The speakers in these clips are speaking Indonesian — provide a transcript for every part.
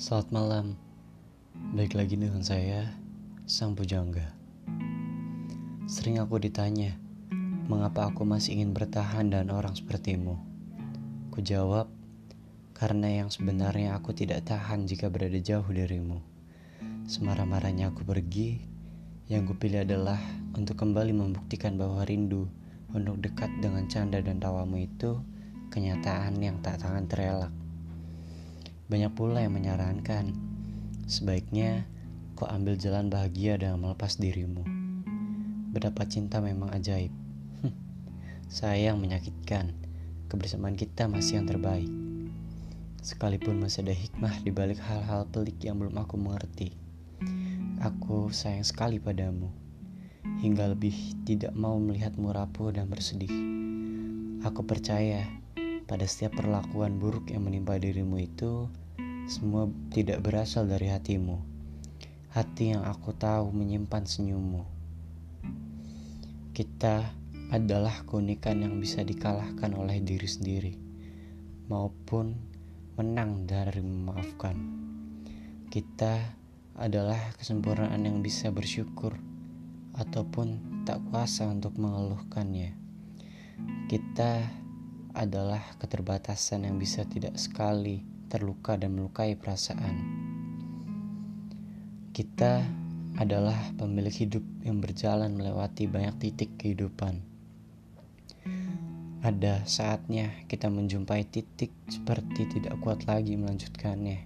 Selamat malam, baik lagi dengan saya, Sang Pujangga. Sering aku ditanya, mengapa aku masih ingin bertahan dan orang sepertimu? Ku jawab, karena yang sebenarnya aku tidak tahan jika berada jauh darimu. Semarah-marahnya aku pergi, yang kupilih adalah untuk kembali membuktikan bahwa rindu untuk dekat dengan canda dan tawamu itu kenyataan yang tak tahan terelak. Banyak pula yang menyarankan, sebaiknya kau ambil jalan bahagia dengan melepas dirimu. Betapa cinta memang ajaib. Sayang menyakitkan, kebersamaan kita masih yang terbaik. Sekalipun masih ada hikmah di balik hal-hal pelik yang belum aku mengerti. Aku sayang sekali padamu, hingga lebih tidak mau melihatmu rapuh dan bersedih. Aku percaya pada setiap perlakuan buruk yang menimpa dirimu itu, semua tidak berasal dari hatimu. Hati yang aku tahu menyimpan senyummu. Kita adalah keunikan yang bisa dikalahkan oleh diri sendiri, maupun menang dari memaafkan. Kita adalah kesempurnaan yang bisa bersyukur ataupun tak kuasa untuk mengeluhkannya. Kita adalah keterbatasan yang bisa tidak sekali terluka dan melukai perasaan. Kita adalah pemilik hidup yang berjalan melewati banyak titik kehidupan. Ada saatnya kita menjumpai titik seperti tidak kuat lagi melanjutkannya.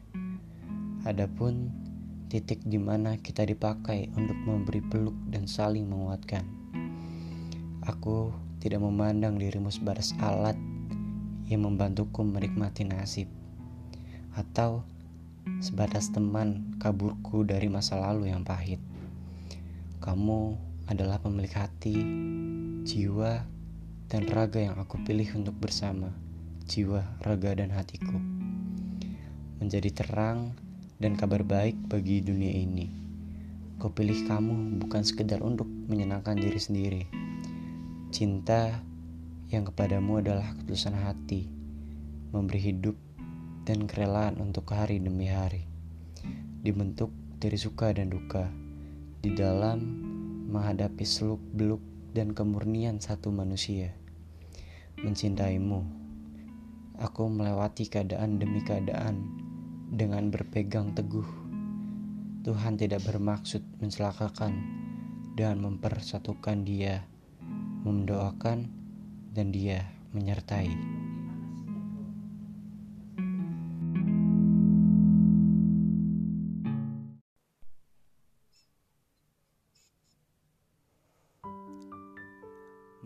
Adapun titik di mana kita dipakai untuk memberi peluk dan saling menguatkan. Aku tidak memandang dirimu sebatas alat yang membantuku menikmati nasib, atau sebatas teman kaburku dari masa lalu yang pahit. Kamu adalah pemilik hati, jiwa, dan raga yang aku pilih untuk bersama, jiwa, raga, dan hatiku. Menjadi terang dan kabar baik bagi dunia ini. Kau pilih kamu bukan sekedar untuk menyenangkan diri sendiri. Cinta yang kepadamu adalah ketulusan hati, memberi hidup dan kerelaan untuk hari demi hari, dibentuk dari suka dan duka, di dalam menghadapi seluk-beluk dan kemurnian satu manusia. Mencintaimu, aku melewati keadaan demi keadaan dengan berpegang teguh. Tuhan tidak bermaksud mencelakakan dan mempersatukan dia, mendoakan dan dia menyertai.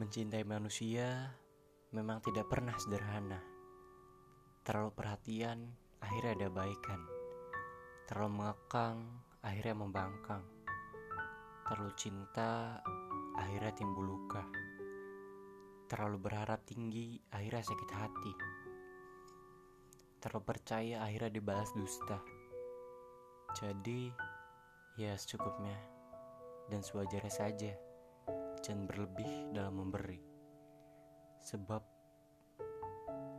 Mencintai manusia memang tidak pernah sederhana. Terlalu perhatian, akhirnya ada baikan. Terlalu mengekang, akhirnya membangkang. Terlalu cinta, akhirnya timbul luka. Terlalu berharap tinggi, akhirnya sakit hati. Terlalu percaya, akhirnya dibalas dusta. Jadi, ya secukupnya dan sewajarnya saja. Jangan berlebih dalam memberi. Sebab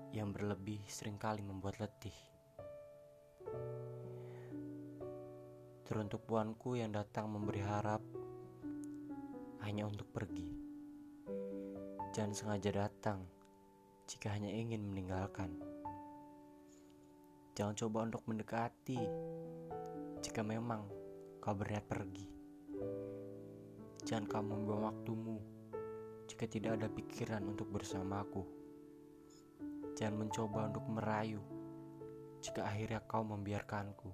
yang berlebih sering kali membuat letih. Teruntuk puanku yang datang memberi harap hanya untuk pergi. Jangan sengaja datang jika hanya ingin meninggalkan. Jangan coba untuk mendekati jika memang kau berniat pergi. Jangan kamu membuang waktumu jika tidak ada pikiran untuk bersamaku. Jangan mencoba untuk merayu jika akhirnya kau membiarkanku.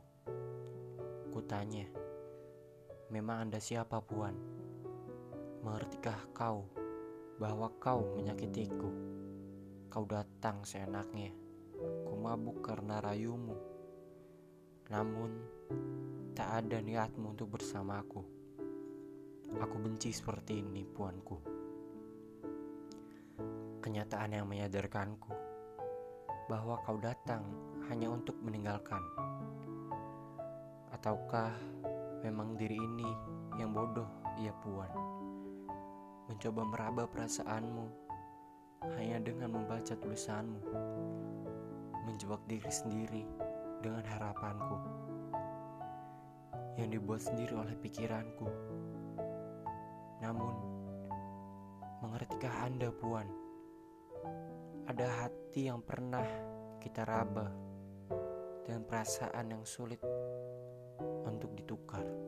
Kutanya, memang Anda siapa puan? Mengertikah kau bahwa kau menyakitiku. Kau datang seenaknya, ku mabuk karena rayumu. Namun, tak ada niatmu untuk bersamaku. Aku benci seperti ini, puanku. Kenyataan yang menyadarkanku bahwa kau datang hanya untuk meninggalkan. Ataukah memang diri ini yang bodoh, ya puan? mencoba meraba perasaanmu hanya dengan membaca tulisanmu, menjebak diri sendiri dengan harapanku yang dibuat sendiri oleh pikiranku. Namun, mengertikah Anda, Puan? Ada hati yang pernah kita raba dan perasaan yang sulit untuk ditukar.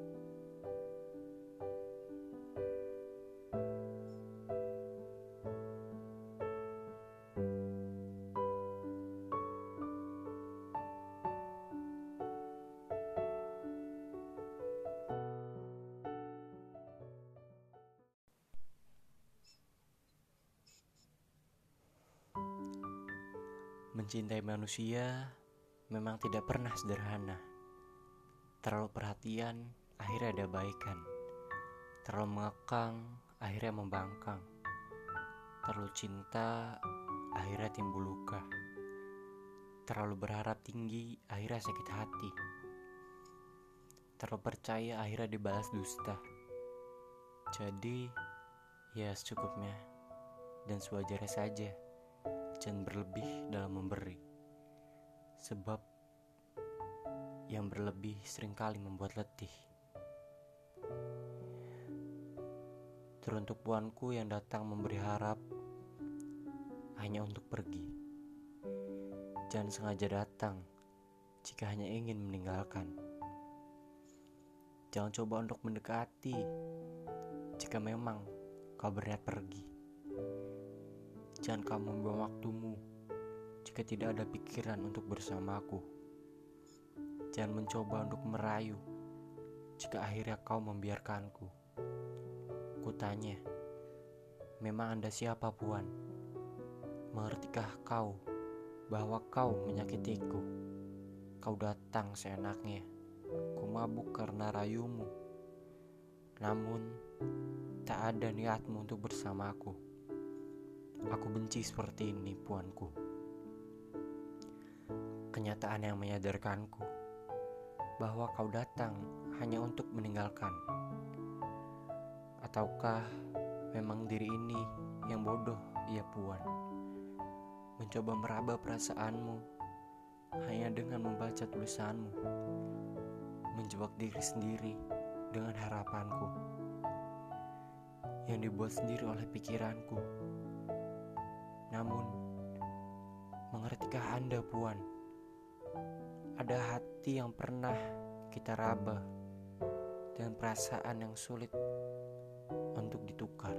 Mencintai manusia memang tidak pernah sederhana. Terlalu perhatian, akhirnya ada baikan. Terlalu mengekang, akhirnya membangkang. Terlalu cinta, akhirnya timbul luka. Terlalu berharap tinggi, akhirnya sakit hati. Terlalu percaya, akhirnya dibalas dusta. Jadi, ya secukupnya dan sewajarnya saja jangan berlebih dalam memberi. Sebab yang berlebih sering kali membuat letih. Teruntuk puanku yang datang memberi harap hanya untuk pergi. Jangan sengaja datang jika hanya ingin meninggalkan. Jangan coba untuk mendekati jika memang kau berniat pergi. Jangan kamu membuang waktumu jika tidak ada pikiran untuk bersamaku. Jangan mencoba untuk merayu jika akhirnya kau membiarkanku. Kutanya, memang Anda siapa puan? Mengertikah kau bahwa kau menyakitiku? Kau datang seenaknya, ku mabuk karena rayumu. Namun, tak ada niatmu untuk bersamaku. Aku benci seperti ini, puanku. Kenyataan yang menyadarkanku bahwa kau datang hanya untuk meninggalkan. Ataukah memang diri ini yang bodoh, ya puan? Mencoba meraba perasaanmu hanya dengan membaca tulisanmu. Menjebak diri sendiri dengan harapanku yang dibuat sendiri oleh pikiranku mengertikah Anda, Puan? Ada hati yang pernah kita raba dan perasaan yang sulit untuk ditukar.